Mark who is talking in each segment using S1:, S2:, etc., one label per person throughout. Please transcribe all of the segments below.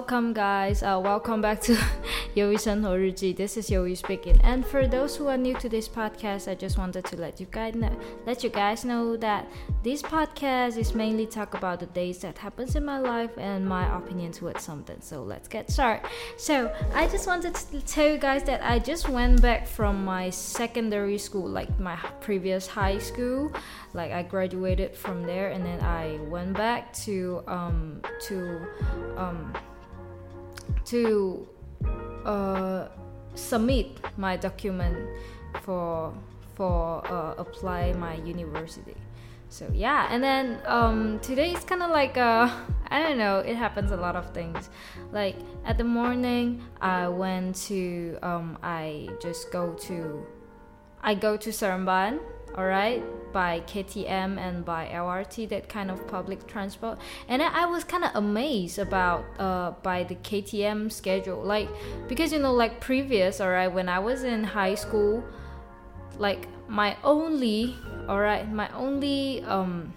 S1: welcome guys. Uh, welcome back to Yowie Senho Ruji. This is Yowie speaking. And for those who are new to this podcast, I just wanted to let you guys know, let you guys know that this podcast is mainly talk about the days that happens in my life and my opinion towards something. So let's get started. So I just wanted to tell you guys that I just went back from my secondary school, like my previous high school. Like I graduated from there, and then I went back to um to um, to uh, submit my document for for uh, apply my university. So yeah, and then um, today is kind of like uh, I don't know. It happens a lot of things. Like at the morning, I went to um, I just go to I go to Seremban all right by KTM and by LRT that kind of public transport. And I was kind of amazed about uh by the KTM schedule. Like because you know like previous all right when I was in high school like my only all right my only um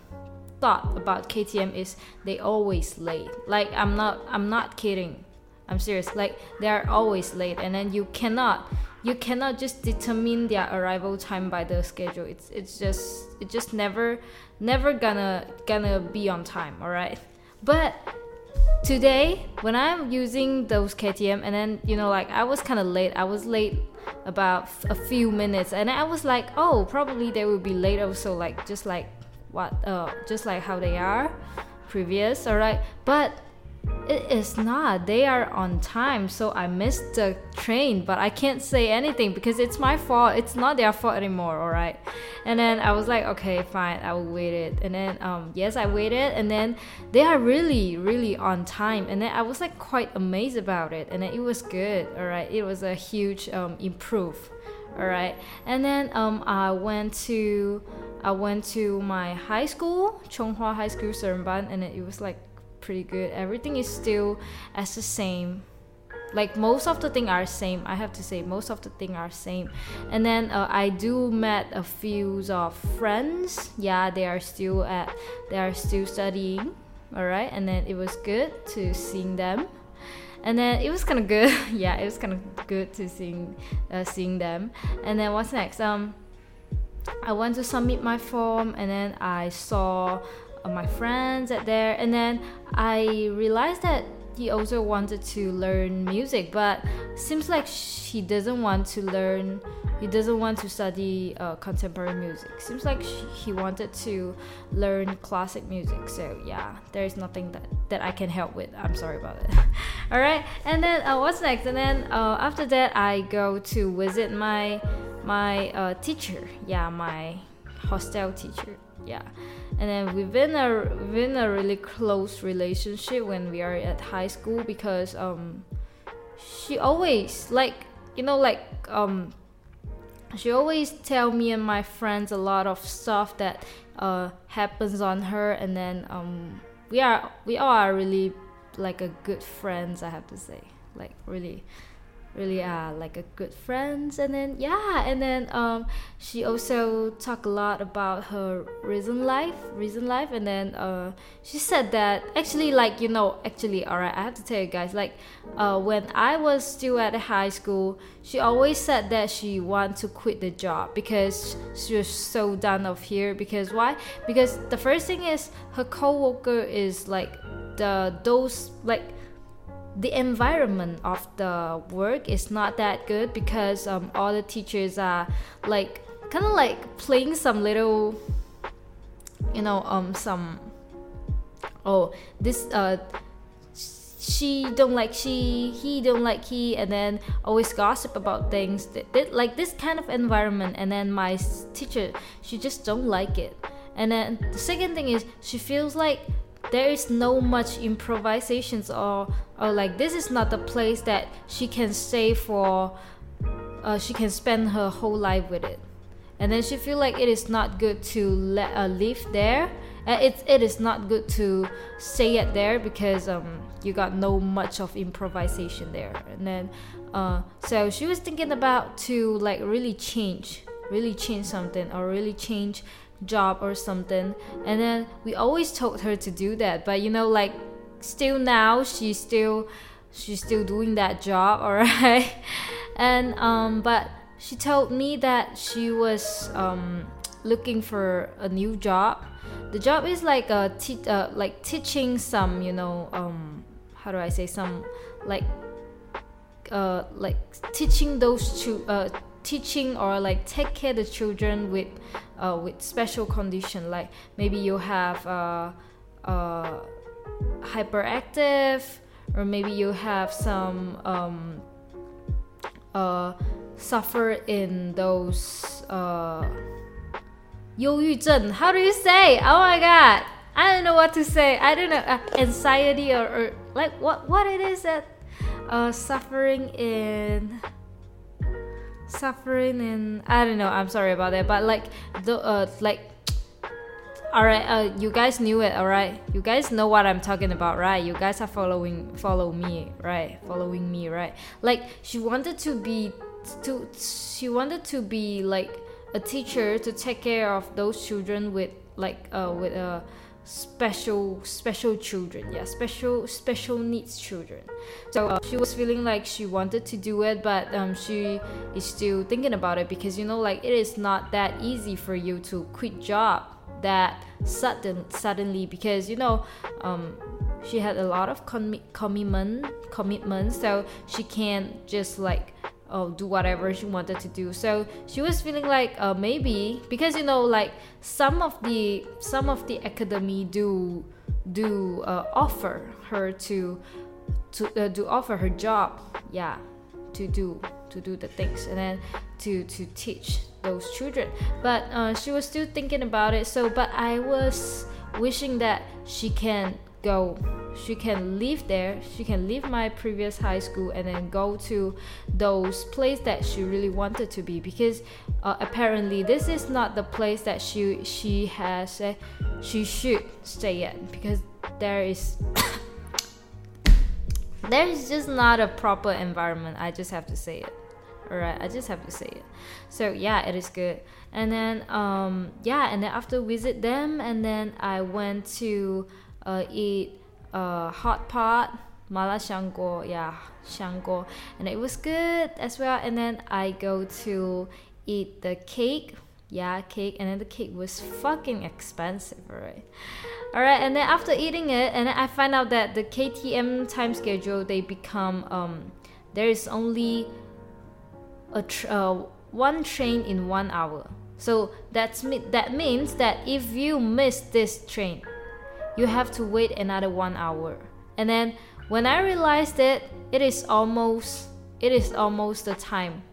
S1: thought about KTM is they always late. Like I'm not I'm not kidding I'm serious like they are always late and then you cannot you cannot just determine their arrival time by the schedule. It's it's just it just never never gonna gonna be on time all right but today when i'm using those ktm and then you know like i was kind of late i was late about a few minutes and i was like oh probably they will be late also like just like what uh just like how they are previous all right but it is not. They are on time, so I missed the train, but I can't say anything because it's my fault. It's not their fault anymore, all right? And then I was like, okay, fine, I will wait it. And then um yes, I waited and then they are really really on time. And then I was like quite amazed about it. And then it was good, all right? It was a huge um improve. All right. And then um I went to I went to my high school, Chonghua High School Seremban, and it was like pretty good. Everything is still as the same. Like most of the thing are same. I have to say most of the thing are same. And then uh, I do met a few of friends. Yeah, they are still at they are still studying. All right, and then it was good to seeing them. And then it was kind of good. yeah, it was kind of good to seeing uh, seeing them. And then what's next? Um, I went to submit my form, and then I saw my friends at there. And then i realized that he also wanted to learn music but seems like he doesn't want to learn he doesn't want to study uh, contemporary music. Seems like he wanted to learn classic music. So yeah there's nothing that, that i can help with. I'm sorry about it. All right. And then uh, what's next? And then uh, after that i go to visit my my uh, teacher. Yeah my hostel teacher yeah. And then we've been a we've been a really close relationship when we are at high school because um she always like you know like um she always tell me and my friends a lot of stuff that uh happens on her. And then um we are we all are really like a good friends i have to say. Like really really uh like a good friends and then yeah and then um she also talked a lot about her recent life recent life and then uh she said that actually like you know actually all right i have to tell you guys like uh when i was still at high school she always said that she want to quit the job because she was so done of here because why? Because the first thing is her coworker is like the those like the environment of the work is not that good because um, all the teachers are like kind of like playing some little you know um some oh this uh she don't like she he don't like he and then always gossip about things. That, that, like this kind of environment and then my teacher she just don't like it. And then the second thing is she feels like there is no much improvisations or or like this is not the place that she can stay for uh, she can spend her whole life with it. And then she feel like it is not good to let uh, live there. Uh, it, it is not good to stay at there because um, you got no much of improvisation there. And then uh, so she was thinking about to like really change really change something or really change job or something. And then we always told her to do that. But you know like still now she's still she's still doing that job all right and um but she told me that she was um looking for a new job. The job is like a te- uh, like teaching some you know um how do i say some like uh like teaching those two uh teaching or like take care the children with uh, with special condition like maybe you have uh, uh, hyperactive or maybe you have some um, uh, suffer in those uh, 忧郁症 how do you say oh my god I don't know what to say I don't know uh, anxiety or, or like what what it is that uh, suffering in suffering and I don't know. I'm sorry about that, but like the uh like. All right, uh, you guys knew it. All right, you guys know what I'm talking about, right? You guys are following, follow me, right? Following me, right? Like she wanted to be, to she wanted to be like a teacher to take care of those children with like uh with a. Uh, special special children yeah special special needs children. So uh, she was feeling like she wanted to do it but um, she is still thinking about it because you know like it is not that easy for you to quit job that sudden suddenly because you know um, she had a lot of com- commitment commitment so she can't just like oh, do whatever she wanted to do. So she was feeling like uh, maybe because you know like some of the some of the academy do do uh, offer her to to uh, do offer her job yeah to do to do the things and then to to teach those children but uh, she was still thinking about it so but i was wishing that she can go she can live there she can leave my previous high school and then go to those place that she really wanted to be because uh, apparently this is not the place that she she has uh, she should stay at because there is there is just not a proper environment. I just have to say it. All right i just have to say it. So yeah it is good. And then um yeah and then after visit them and then i went to uh, eat uh, hot pot mala shango yeah shango. And it was good as well. And then i go to eat the cake. Yeah cake. And then the cake was fucking expensive right? All right and then after eating it and then i find out that the ktm time schedule they become um there is only a tr- uh, one train in one hour. So that's that means that if you miss this train you have to wait another one hour. And then when I realized it, it is almost it is almost the time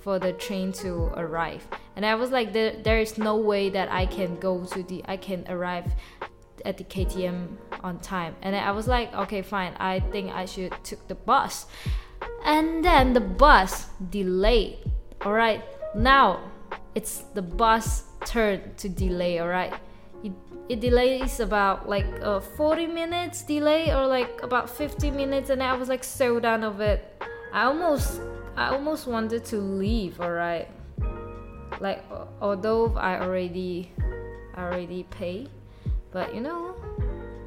S1: for the train to arrive. And I was like, there, there is no way that I can go to the I can arrive at the KTM on time. And I was like, okay, fine. I think I should took the bus. And then the bus delayed. All right. Now it's the bus turn to delay. All right it delays about like uh, 40 minutes delay or like about 50 minutes and i was like so done of it. I almost i almost wanted to leave all right like although i already I already pay but you know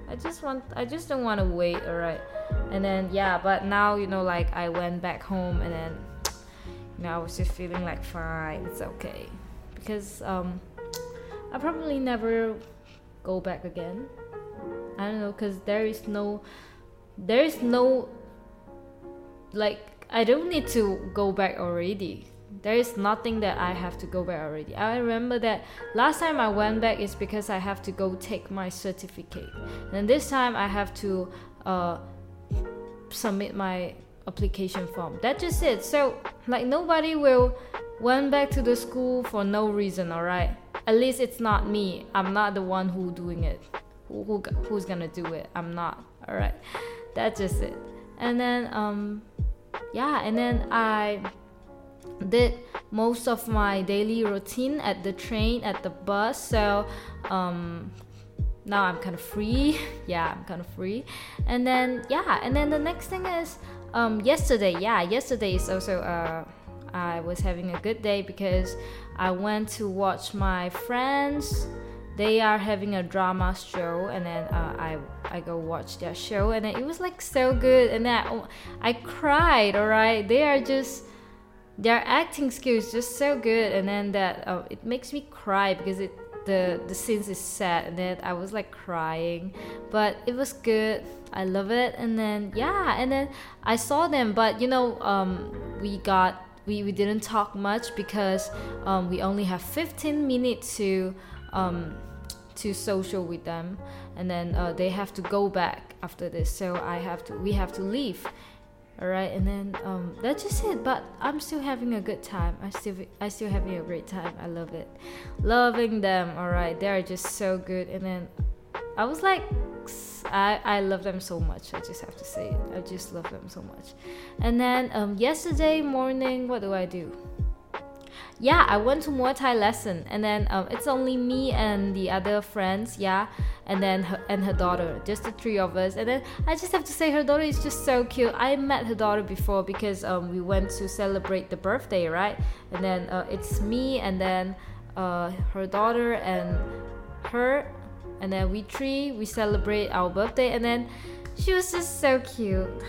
S1: i just want i just don't want to wait all right and then yeah but now you know like i went back home and then you know i was just feeling like fine it's okay. Because um i probably never go back again. I don't know, cause there is no, there is no, like I don't need to go back already. There is nothing that I have to go back already. I remember that last time I went back is because I have to go take my certificate, and this time I have to uh, submit my application form. That's just it. So like nobody will went back to the school for no reason. All right at least it's not me. I'm not the one who doing it. Who, who who's gonna do it? I'm not. All right, that's just it. And then um, yeah, and then I did most of my daily routine at the train, at the bus. So um, now I'm kind of free. yeah, I'm kind of free. And then yeah, and then the next thing is um, yesterday. Yeah, yesterday is also uh, I was having a good day because I went to watch my friends. They are having a drama show and then uh, I I go watch their show and it was like so good. And then I, I cried all right? They are just their acting skills just so good. And then that uh, it makes me cry because it the the scenes is sad and then I was like crying. But it was good. I love it. And then yeah and then I saw them. But you know um, we got we, we didn't talk much because um, we only have 15 minutes to um, to social with them. And then uh, they have to go back after this. So I have to we have to leave. All right and then um, that's just it. But i'm still having a good time. I still i still having a great time. I love it. Loving them. All right they're just so good. And then i was like i i love them so much i just have to say it i just love them so much and then um, yesterday morning what do i do yeah, I went to Muay Thai lesson, and then um, it's only me and the other friends, yeah, and then her, and her daughter, just the three of us. And then I just have to say, her daughter is just so cute. I met her daughter before because um, we went to celebrate the birthday, right? And then uh, it's me, and then uh, her daughter, and her, and then we three we celebrate our birthday, and then she was just so cute.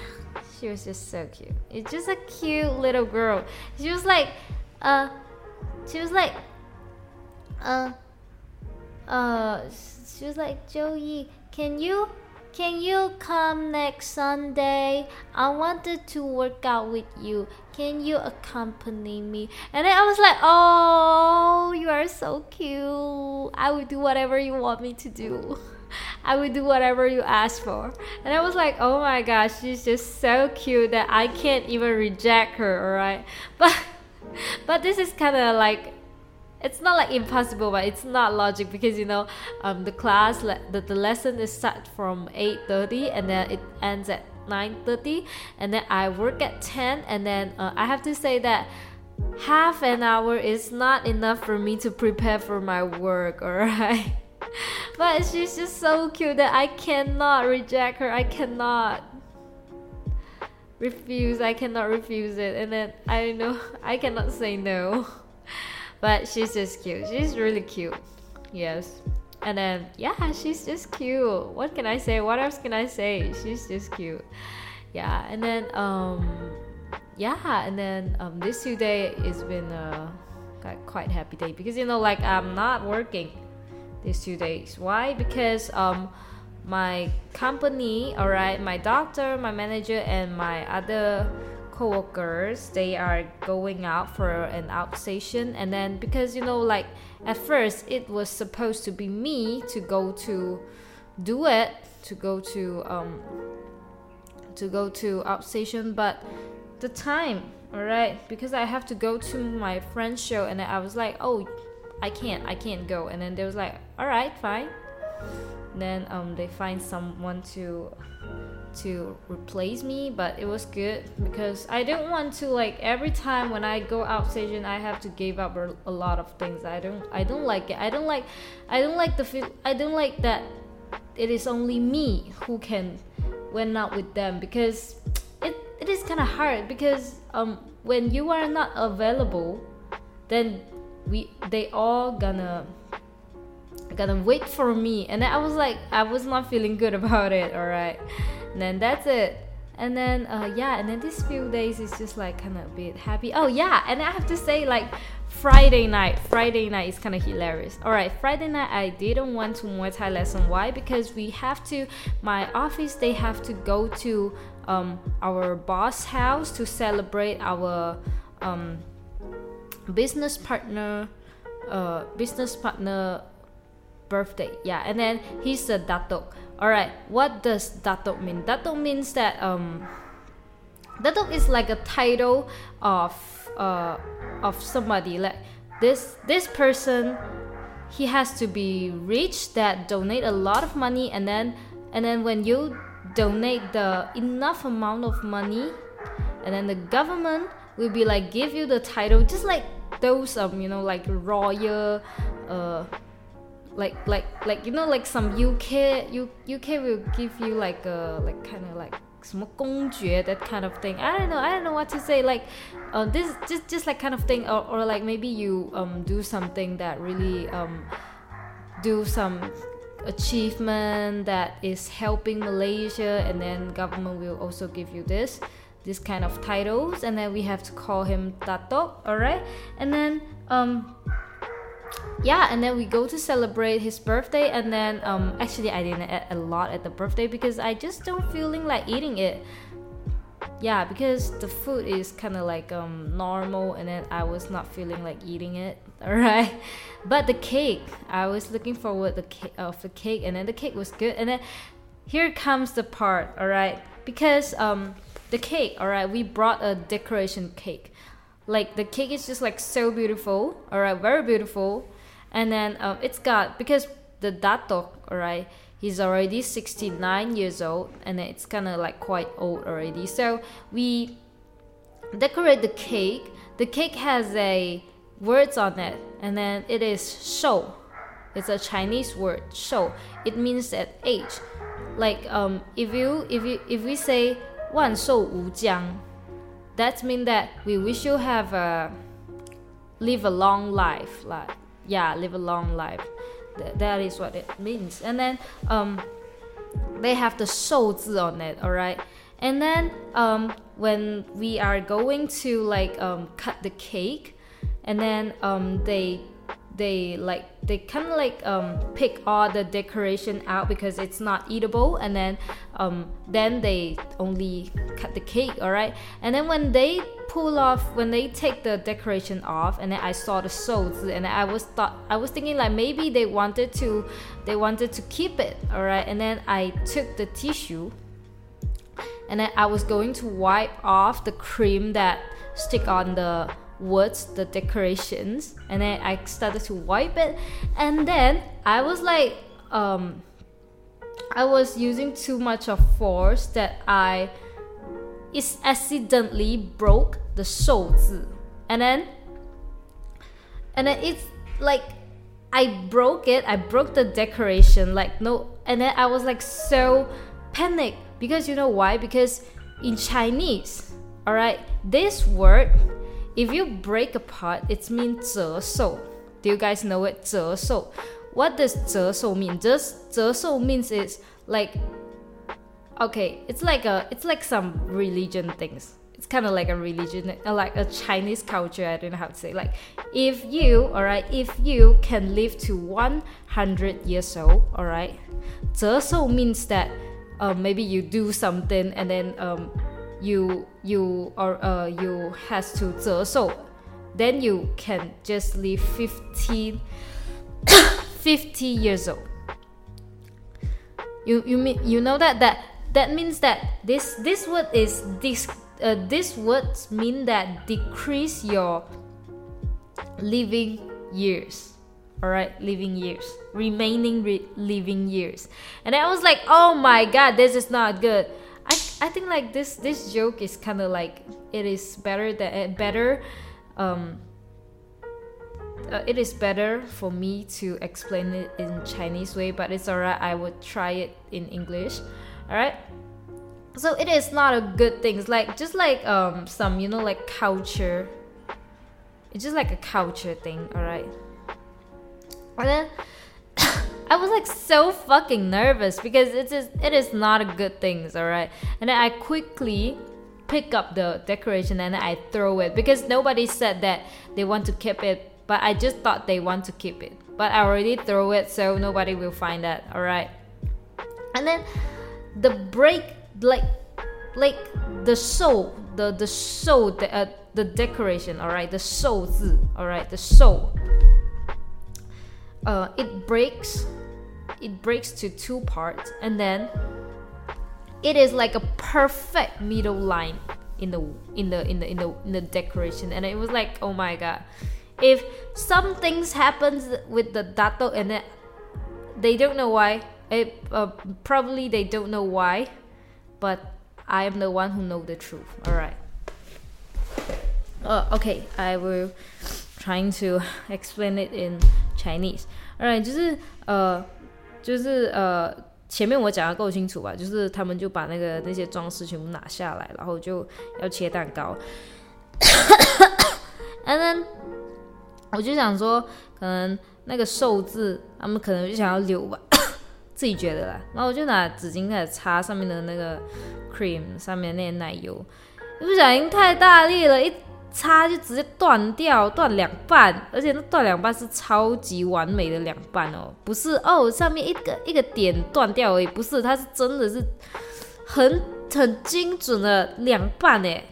S1: She was just so cute. It's just a cute little girl. She was like, uh she was like, uh, uh, she was like, Joey, can you, can you come next Sunday? I wanted to work out with you. Can you accompany me? And then I was like, oh, you are so cute. I will do whatever you want me to do. I will do whatever you ask for. And I was like, oh my gosh, she's just so cute that I can't even reject her, alright? But but this is kind of like it's not like impossible but it's not logic because you know um, the class the, the lesson is start from 8.30 and then it ends at 9.30 and then i work at 10 and then uh, i have to say that half an hour is not enough for me to prepare for my work alright? But she's just so cute that i cannot reject her. I cannot refuse. I cannot refuse it. And then i know i cannot say no. But she's just cute. She's really cute. Yes and then yeah she's just cute. What can i say? What else can i say? She's just cute. Yeah and then um yeah and then um this two day has been a quite happy day because you know like i'm not working these two days. Why? Because um my company, all right, my doctor, my manager, and my other co-workers they are going out for an outstation and then because you know like at first it was supposed to be me to go to do it to go to um to go to outstation but the time all right because i have to go to my friend's show and i was like oh i can't i can't go. And then they was like all right fine. Then um, they find someone to to replace me but it was good because i didn't want to like every time when i go out station i have to give up a, lot of things. I don't i don't like it. I don't like i don't like the feel i don't like that it is only me who can went out with them because it, it is kind of hard because um when you are not available then we they all gonna gonna wait for me. And i was like i was not feeling good about it all right and then that's it. And then uh, yeah and then these few days is just like kind of a bit happy. Oh yeah and i have to say like friday night friday night is kind of hilarious. All right friday night i didn't want to muay thai lesson. Why? Because we have to my office they have to go to um, our boss house to celebrate our um, business partner uh, business partner birthday. Yeah, and then he's a datuk. All right, what does datuk mean? Datuk means that um, datuk is like a title of uh of somebody. Like this this person, he has to be rich that donate a lot of money, and then and then when you donate the enough amount of money, and then the government will be like give you the title, just like those um you know like royal uh like like like you know like some UK UK will give you like a like kind of like that kind of thing. I don't know I don't know what to say. Like uh, this just just like kind of thing or, or like maybe you um do something that really um do some achievement that is helping Malaysia and then government will also give you this this kind of titles. And then we have to call him Dato alright? And then um yeah and then we go to celebrate his birthday and then um actually i didn't eat a lot at the birthday because i just don't feeling like eating it. Yeah because the food is kind of like um normal and then i was not feeling like eating it all right but the cake i was looking forward the of the cake and then the cake was good and then here comes the part all right because um the cake all right we brought a decoration cake like the cake is just like so beautiful all right very beautiful and then um, it's got because the dato all right he's already 69 years old and it's kind of like quite old already so we decorate the cake the cake has a words on it and then it is shou it's a chinese word shou it means that age like um if you if you if we say 万寿无疆 that means that we wish you have a live a long life like yeah live a long life. Th- that is what it means. And then um they have the 寿字 on it all right and then um when we are going to like um cut the cake and then um they they like they kind of like um, pick all the decoration out because it's not eatable. And then um, then they only cut the cake all right and then when they pull off when they take the decoration off and then i saw the souls and i was thought i was thinking like maybe they wanted to they wanted to keep it all right and then i took the tissue and then i was going to wipe off the cream that stick on the woods the decorations and then i started to wipe it. And then i was like um i was using too much of force that i is accidentally broke the 寿字 and then and then it's like i broke it i broke the decoration like no and then i was like so panicked. Because you know why? Because in chinese all right this word if you break apart, it means 折寿. Do you guys know it? 折寿. What does 折寿 mean? Just 折寿 means it's like okay, it's like a it's like some religion things. It's kind of like a religion, uh, like a Chinese culture. I don't know how to say. Like, if you, all right, if you can live to 100 years old, all right, 折寿 means that uh, maybe you do something and then um, you you or uh, you has to 折寿。Then you can just live 15 50 years old. You you mean you know that that that means that this this word is this uh, this words mean that decrease your living years. All right living years. Remaining re- living years. And i was like oh my god this is not good I, think like this this joke is kind of like it is better that uh, better um uh, it is better for me to explain it in Chinese way but it's alright I would try it in English alright? So it is not a good thing it's like just like um some you know like culture. It's just like a culture thing alright? And then I was like so fucking nervous because it is it is not a good thing, alright. And then I quickly pick up the decoration and I throw it because nobody said that they want to keep it, but I just thought they want to keep it. But I already throw it, so nobody will find that, alright. And then the break, like, like the show, the the show, the uh, the decoration, alright, the 寿字, alright, the show. Uh, it breaks it breaks to two parts and then it is like a perfect middle line in the in the in the in the in the decoration and it was like oh my god if some things happens with the dato and then they don't know why it uh, probably they don't know why but i am the one who know the truth all right uh, okay i will trying to explain it in chinese all right 就是呃 就是呃，前面我讲的够清楚吧？就是他们就把那个那些装饰全部拿下来，然后就要切蛋糕。And then 我就想说，可能那个寿字，他们可能就想要留吧，自己觉得啦。然后我就拿纸巾开始擦上面的那个 cream 上面那些奶油，一不小心太大力了，一叉就直接断掉，断两半，而且那断两半是超级完美的两半哦，不是哦，上面一个一个点断掉而已，不是，它是真的是很很精准的两半诶，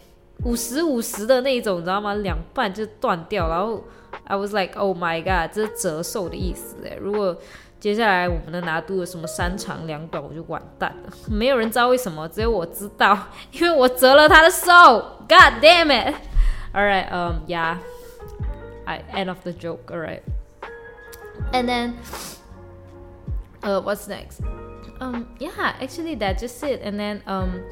S1: 五十五十的那种，你知道吗？两半就断掉，然后 I was like oh my god，这是折寿的意思诶。如果接下来我们的拿度有什么三长两短，我就完蛋了。没有人知道为什么，只有我知道，因为我折了他的寿，God damn it！It！all right um yeah. I end of the joke all right and then uh what's next? Um yeah actually that's just it. And then um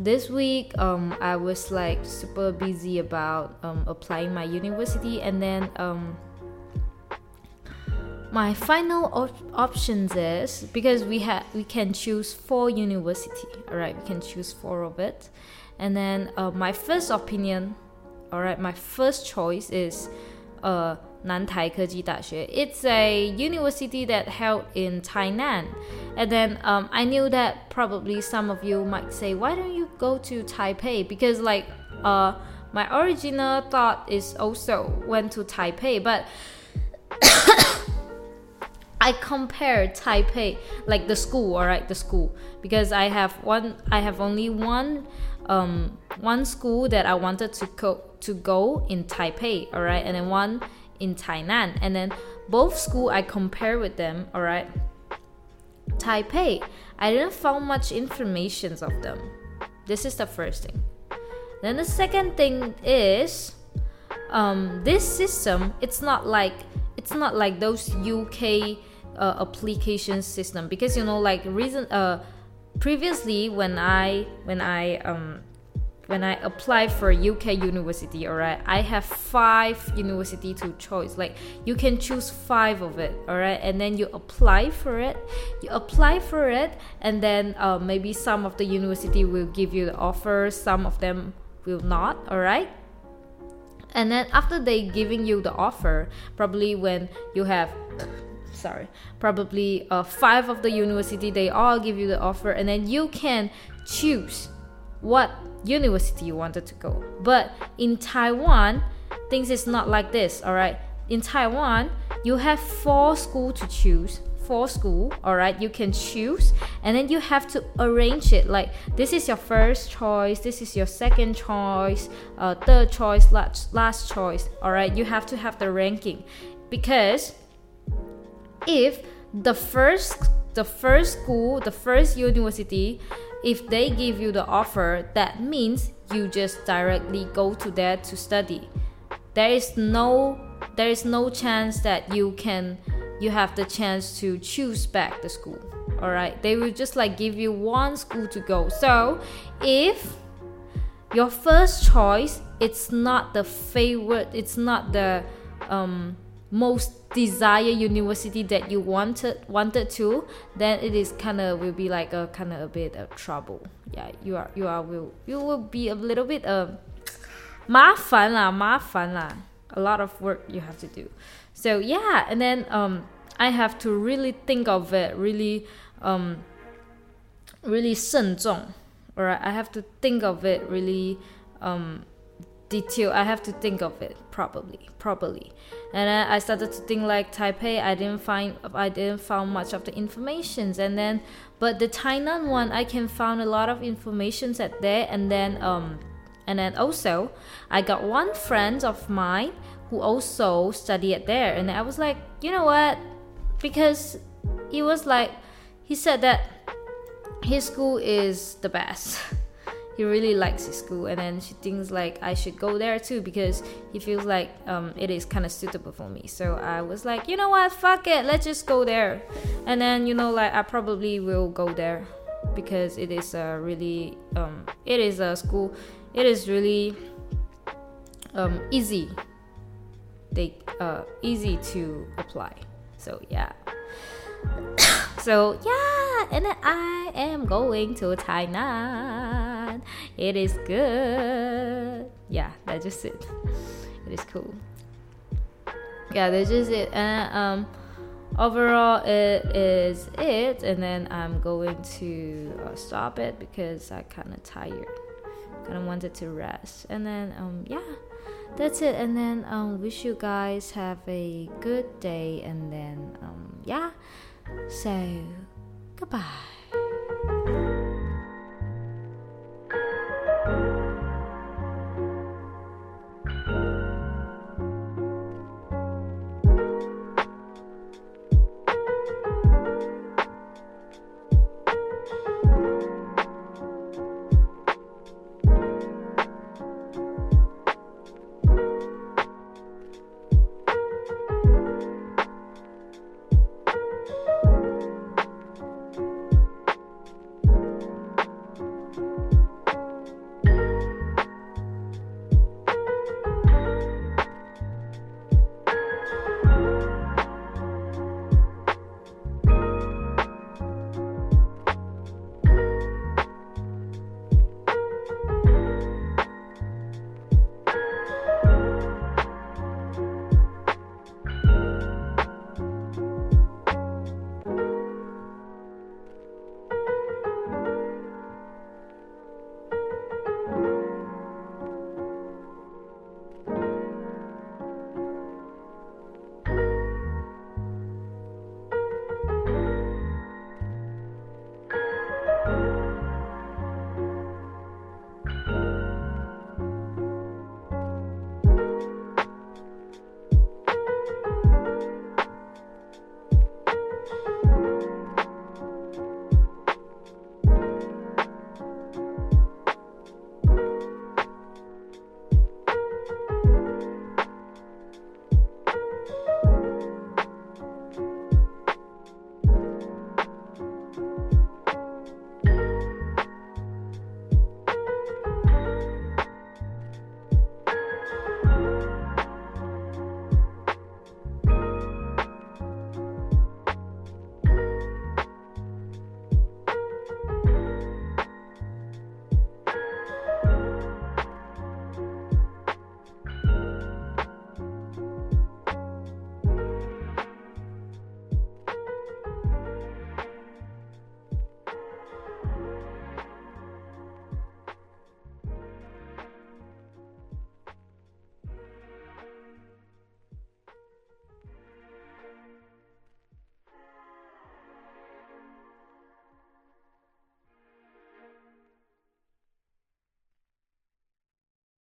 S1: this week um i was like super busy about um applying my university. And then um my final op- options is because we have we can choose four university. All right we can choose four of it. And then uh, my first opinion Alright, my first choice is uh, Nantai Keji Daxue. It's a university that held in Tainan. And then um, I knew that probably some of you might say, why don't you go to Taipei? Because like uh, my original thought is also went to Taipei, but I compared Taipei, like the school, all right, the school, because I have one, I have only one, um, one school that I wanted to go to go in Taipei, all right, and then one in Tainan, and then both school I compare with them, all right. Taipei, I didn't find much information of them. This is the first thing. Then the second thing is, um, this system. It's not like it's not like those UK uh, application system because you know like reason uh previously when I when I um when I apply for UK university, alright, I have five university to choose. Like you can choose five of it, alright, and then you apply for it. You apply for it, and then uh, maybe some of the university will give you the offer, some of them will not, alright. And then after they giving you the offer, probably when you have sorry probably uh, five of the university they all give you the offer and then you can choose what university you wanted to go. But in Taiwan, things is not like this, all right? In Taiwan, you have four school to choose. Four school, all right? You can choose, and then you have to arrange it. Like this is your first choice, this is your second choice, uh, third choice, last last choice. All right, you have to have the ranking, because if the first the first school, the first university if they give you the offer, that means you just directly go to there to study. There is no there is no chance that you can you have the chance to choose back the school. All right? They will just like give you one school to go. So, if your first choice it's not the favorite, it's not the um most desire university that you wanted wanted to then it is kind of will be like a kind of a bit of trouble. Yeah you are you are will you will be a little bit of mafan mafan a lot of work you have to do. So yeah and then um i have to really think of it really um really 慎重. Or i have to think of it really um detail. I have to think of it properly, properly. And then I started to think like Taipei. I didn't find I didn't found much of the informations. And then, but the Tainan one, I can found a lot of informations at there. And then um, and then also, I got one friend of mine who also studied there. And I was like, you know what? Because he was like, he said that his school is the best. he really likes his school and then she thinks like i should go there too because he feels like um, it is kind of suitable for me. So i was like you know what? Fuck it. Let's just go there. And then you know like i probably will go there because it is a really um, it is a school it is really um, easy. They uh, easy to apply. So yeah. So yeah. And i am going to tainan it is good. Yeah, that's just it. It is cool. yeah, that's just it. And um, overall, it is it. And then I'm going to uh, stop it because I kind of tired. Kind of wanted to rest. And then um, yeah, that's it. And then um, wish you guys have a good day. And then um, yeah, so goodbye.